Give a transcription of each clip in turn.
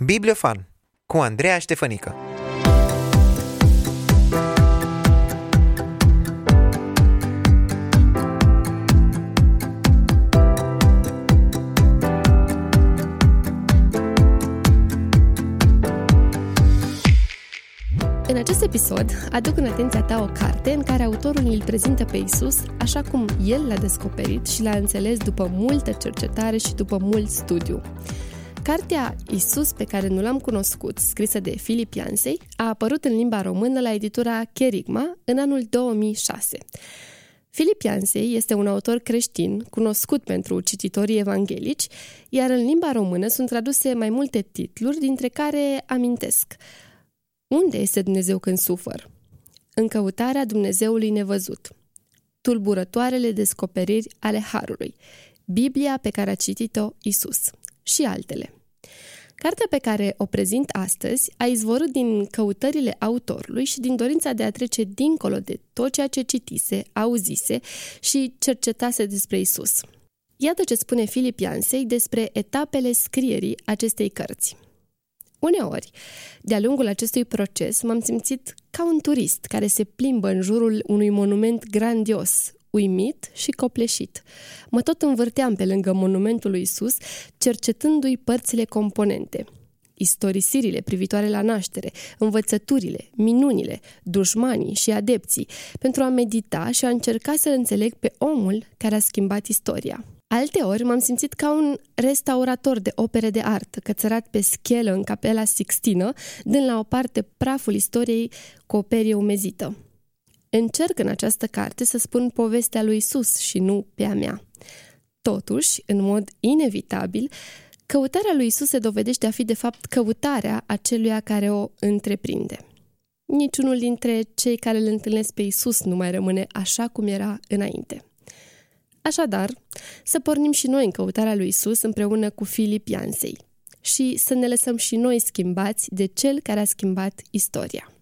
Bibliofan cu Andreea Ștefănică În acest episod aduc în atenția ta o carte în care autorul îl prezintă pe Isus așa cum el l-a descoperit și l-a înțeles după multă cercetare și după mult studiu. Cartea Isus pe care nu l-am cunoscut, scrisă de Filip Iansei, a apărut în limba română la editura Cherigma în anul 2006. Filip Iansei este un autor creștin cunoscut pentru cititorii evanghelici, iar în limba română sunt traduse mai multe titluri, dintre care amintesc Unde este Dumnezeu când sufăr? În căutarea Dumnezeului nevăzut. Tulburătoarele descoperiri ale Harului. Biblia pe care a citit-o Isus și altele. Cartea pe care o prezint astăzi a izvorât din căutările autorului și din dorința de a trece dincolo de tot ceea ce citise, auzise și cercetase despre Isus. Iată ce spune Filip Iansei despre etapele scrierii acestei cărți. Uneori, de-a lungul acestui proces, m-am simțit ca un turist care se plimbă în jurul unui monument grandios, uimit și copleșit. Mă tot învârteam pe lângă monumentul lui Isus, cercetându-i părțile componente. Istorisirile privitoare la naștere, învățăturile, minunile, dușmanii și adepții, pentru a medita și a încerca să înțeleg pe omul care a schimbat istoria. Alte ori m-am simțit ca un restaurator de opere de artă, cățărat pe schelă în capela Sixtină, dând la o parte praful istoriei cu o perie umezită. Încerc în această carte să spun povestea lui Isus și nu pe a mea. Totuși, în mod inevitabil, căutarea lui Isus se dovedește a fi de fapt căutarea aceluia care o întreprinde. Niciunul dintre cei care îl întâlnesc pe Isus nu mai rămâne așa cum era înainte. Așadar, să pornim și noi în căutarea lui Isus împreună cu Filip Iansei și să ne lăsăm și noi schimbați de cel care a schimbat istoria.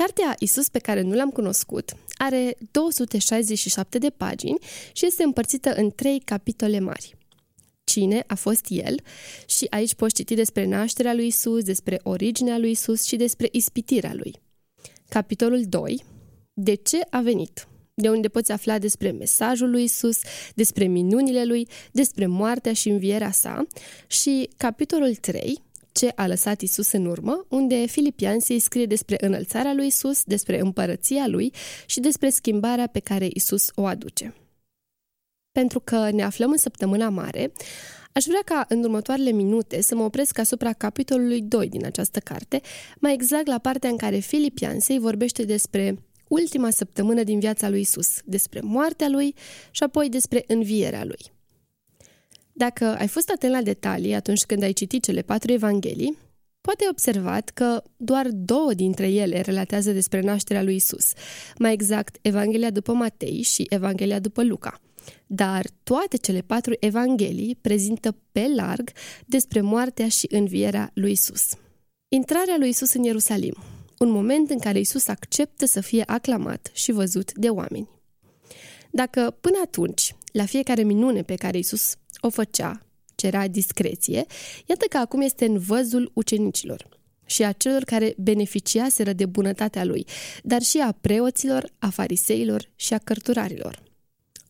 Cartea Isus pe care nu l-am cunoscut are 267 de pagini și este împărțită în trei capitole mari. Cine a fost el și aici poți citi despre nașterea lui Isus, despre originea lui Isus și despre ispitirea lui. Capitolul 2. De ce a venit? de unde poți afla despre mesajul lui Isus, despre minunile lui, despre moartea și învierea sa și capitolul 3, ce a lăsat Isus în urmă, unde Filipian se scrie despre înălțarea lui Isus, despre împărăția lui și despre schimbarea pe care Isus o aduce. Pentru că ne aflăm în săptămâna mare, Aș vrea ca în următoarele minute să mă opresc asupra capitolului 2 din această carte, mai exact la partea în care Filipian se vorbește despre ultima săptămână din viața lui Isus, despre moartea lui și apoi despre învierea lui. Dacă ai fost atent la detalii atunci când ai citit cele patru evanghelii, poate ai observat că doar două dintre ele relatează despre nașterea lui Isus, mai exact Evanghelia după Matei și Evanghelia după Luca. Dar toate cele patru evanghelii prezintă pe larg despre moartea și învierea lui Isus. Intrarea lui Isus în Ierusalim, un moment în care Isus acceptă să fie aclamat și văzut de oameni. Dacă până atunci, la fiecare minune pe care Isus o făcea, cerea discreție, iată că acum este în văzul ucenicilor și a celor care beneficiaseră de bunătatea lui, dar și a preoților, a fariseilor și a cărturarilor.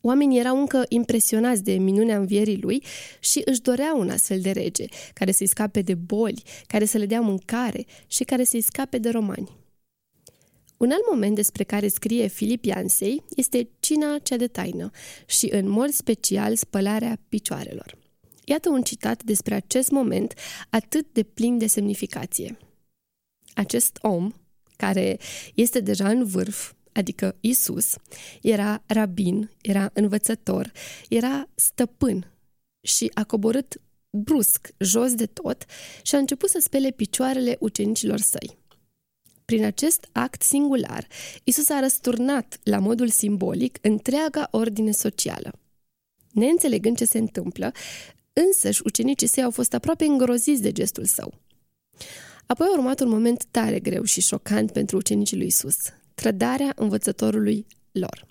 Oamenii erau încă impresionați de minunea învierii lui și își doreau un astfel de rege, care să-i scape de boli, care să le dea mâncare și care să-i scape de romani. Un alt moment despre care scrie Filip Iansei este cina cea de taină și, în mod special, spălarea picioarelor. Iată un citat despre acest moment atât de plin de semnificație. Acest om, care este deja în vârf, adică Isus, era rabin, era învățător, era stăpân și a coborât brusc, jos de tot și a început să spele picioarele ucenicilor săi. Prin acest act singular, Isus a răsturnat, la modul simbolic, întreaga ordine socială. Neînțelegând ce se întâmplă, însăși ucenicii săi au fost aproape îngroziți de gestul său. Apoi a urmat un moment tare greu și șocant pentru ucenicii lui Isus, trădarea învățătorului lor.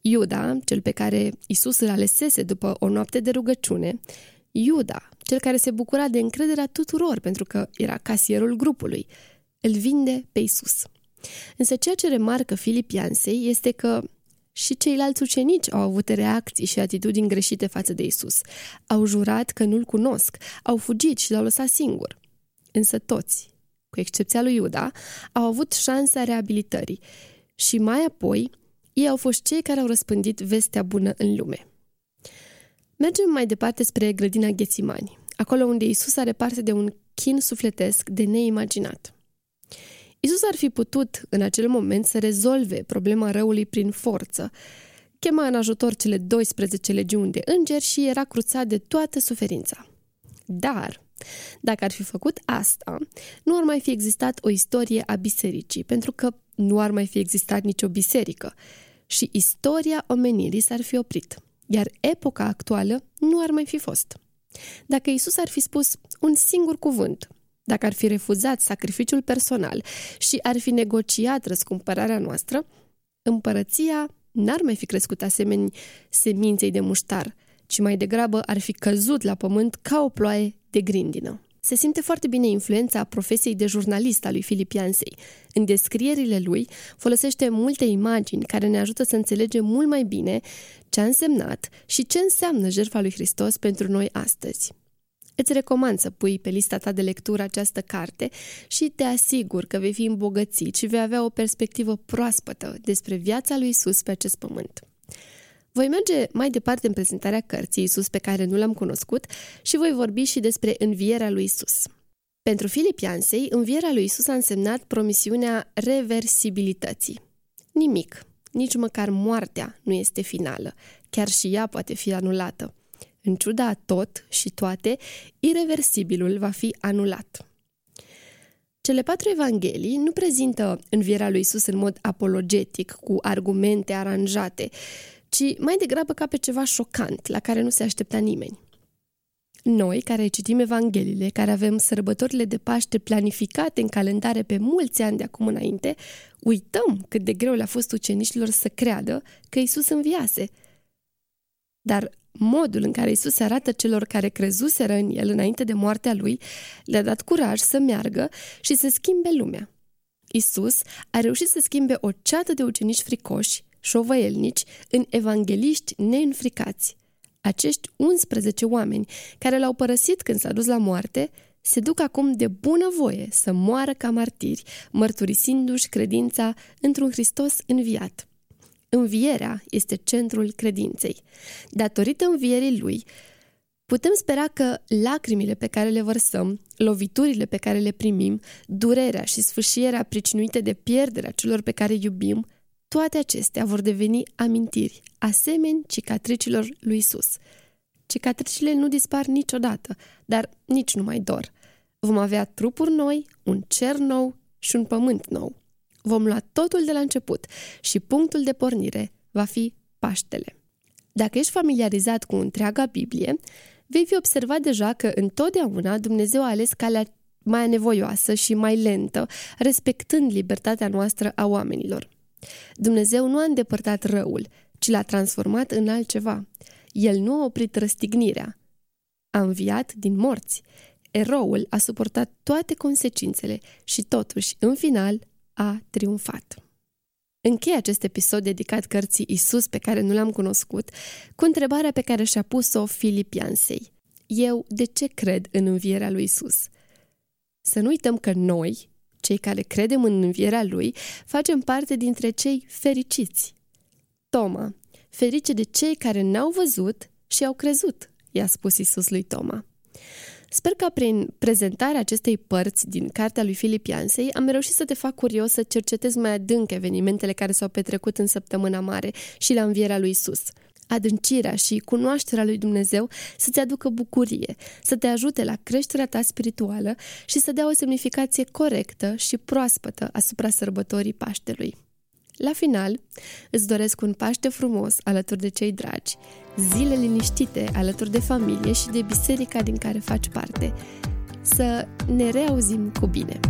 Iuda, cel pe care Isus îl alesese după o noapte de rugăciune, Iuda, cel care se bucura de încrederea tuturor pentru că era casierul grupului. Îl vinde pe Isus. Însă ceea ce remarcă Filip Iansei este că și ceilalți ucenici au avut reacții și atitudini greșite față de Isus. Au jurat că nu-l cunosc, au fugit și l-au lăsat singur. Însă toți, cu excepția lui Iuda, au avut șansa reabilitării și mai apoi ei au fost cei care au răspândit vestea bună în lume. Mergem mai departe spre grădina Ghețimani, acolo unde Isus are parte de un chin sufletesc de neimaginat. Isus ar fi putut în acel moment să rezolve problema răului prin forță. Chema în ajutor cele 12 legiuni de îngeri și era cruțat de toată suferința. Dar, dacă ar fi făcut asta, nu ar mai fi existat o istorie a bisericii, pentru că nu ar mai fi existat nicio biserică și istoria omenirii s-ar fi oprit, iar epoca actuală nu ar mai fi fost. Dacă Isus ar fi spus un singur cuvânt, dacă ar fi refuzat sacrificiul personal și ar fi negociat răscumpărarea noastră, împărăția n-ar mai fi crescut asemeni seminței de muștar, ci mai degrabă ar fi căzut la pământ ca o ploaie de grindină. Se simte foarte bine influența profesiei de jurnalist a lui Filip Iansei. În descrierile lui folosește multe imagini care ne ajută să înțelegem mult mai bine ce a însemnat și ce înseamnă jertfa lui Hristos pentru noi astăzi. Îți recomand să pui pe lista ta de lectură această carte și te asigur că vei fi îmbogățit și vei avea o perspectivă proaspătă despre viața lui Isus pe acest pământ. Voi merge mai departe în prezentarea cărții Isus pe care nu l-am cunoscut și voi vorbi și despre învierea lui Isus. Pentru Filip Iansei, învierea lui Isus a însemnat promisiunea reversibilității. Nimic, nici măcar moartea nu este finală, chiar și ea poate fi anulată. În ciuda tot și toate, irreversibilul va fi anulat. Cele patru evanghelii nu prezintă învierea lui Isus în mod apologetic, cu argumente aranjate, ci mai degrabă ca pe ceva șocant, la care nu se aștepta nimeni. Noi, care citim Evangheliile, care avem sărbătorile de Paște planificate în calendare pe mulți ani de acum înainte, uităm cât de greu le-a fost ucenicilor să creadă că Isus înviase. Dar modul în care Isus se arată celor care crezuseră în el înainte de moartea lui, le-a dat curaj să meargă și să schimbe lumea. Isus a reușit să schimbe o ceată de ucenici fricoși, șovăielnici, în evangeliști neînfricați. Acești 11 oameni care l-au părăsit când s-a dus la moarte, se duc acum de bună voie să moară ca martiri, mărturisindu-și credința într-un Hristos înviat. Învierea este centrul credinței. Datorită învierii lui, putem spera că lacrimile pe care le vărsăm, loviturile pe care le primim, durerea și sfâșierea pricinuite de pierderea celor pe care iubim, toate acestea vor deveni amintiri, asemeni cicatricilor lui Isus. Cicatricile nu dispar niciodată, dar nici nu mai dor. Vom avea trupuri noi, un cer nou și un pământ nou. Vom lua totul de la început și punctul de pornire va fi Paștele. Dacă ești familiarizat cu întreaga Biblie, vei fi observat deja că întotdeauna Dumnezeu a ales calea mai nevoioasă și mai lentă, respectând libertatea noastră a oamenilor. Dumnezeu nu a îndepărtat răul, ci l-a transformat în altceva. El nu a oprit răstignirea. A înviat din morți. Eroul a suportat toate consecințele și totuși, în final, a triumfat. Închei acest episod dedicat cărții Isus pe care nu l-am cunoscut cu întrebarea pe care și-a pus-o Filipiansei. Eu de ce cred în învierea lui Isus? Să nu uităm că noi, cei care credem în învierea lui, facem parte dintre cei fericiți. Toma, ferice de cei care n-au văzut și au crezut, i-a spus Isus lui Toma. Sper că prin prezentarea acestei părți din cartea lui Filipiansei am reușit să te fac curios să cercetezi mai adânc evenimentele care s-au petrecut în săptămâna mare și la învierea lui Isus adâncirea și cunoașterea lui Dumnezeu să-ți aducă bucurie, să te ajute la creșterea ta spirituală și să dea o semnificație corectă și proaspătă asupra sărbătorii Paștelui. La final, îți doresc un Paște frumos alături de cei dragi, zile liniștite alături de familie și de biserica din care faci parte. Să ne reauzim cu bine!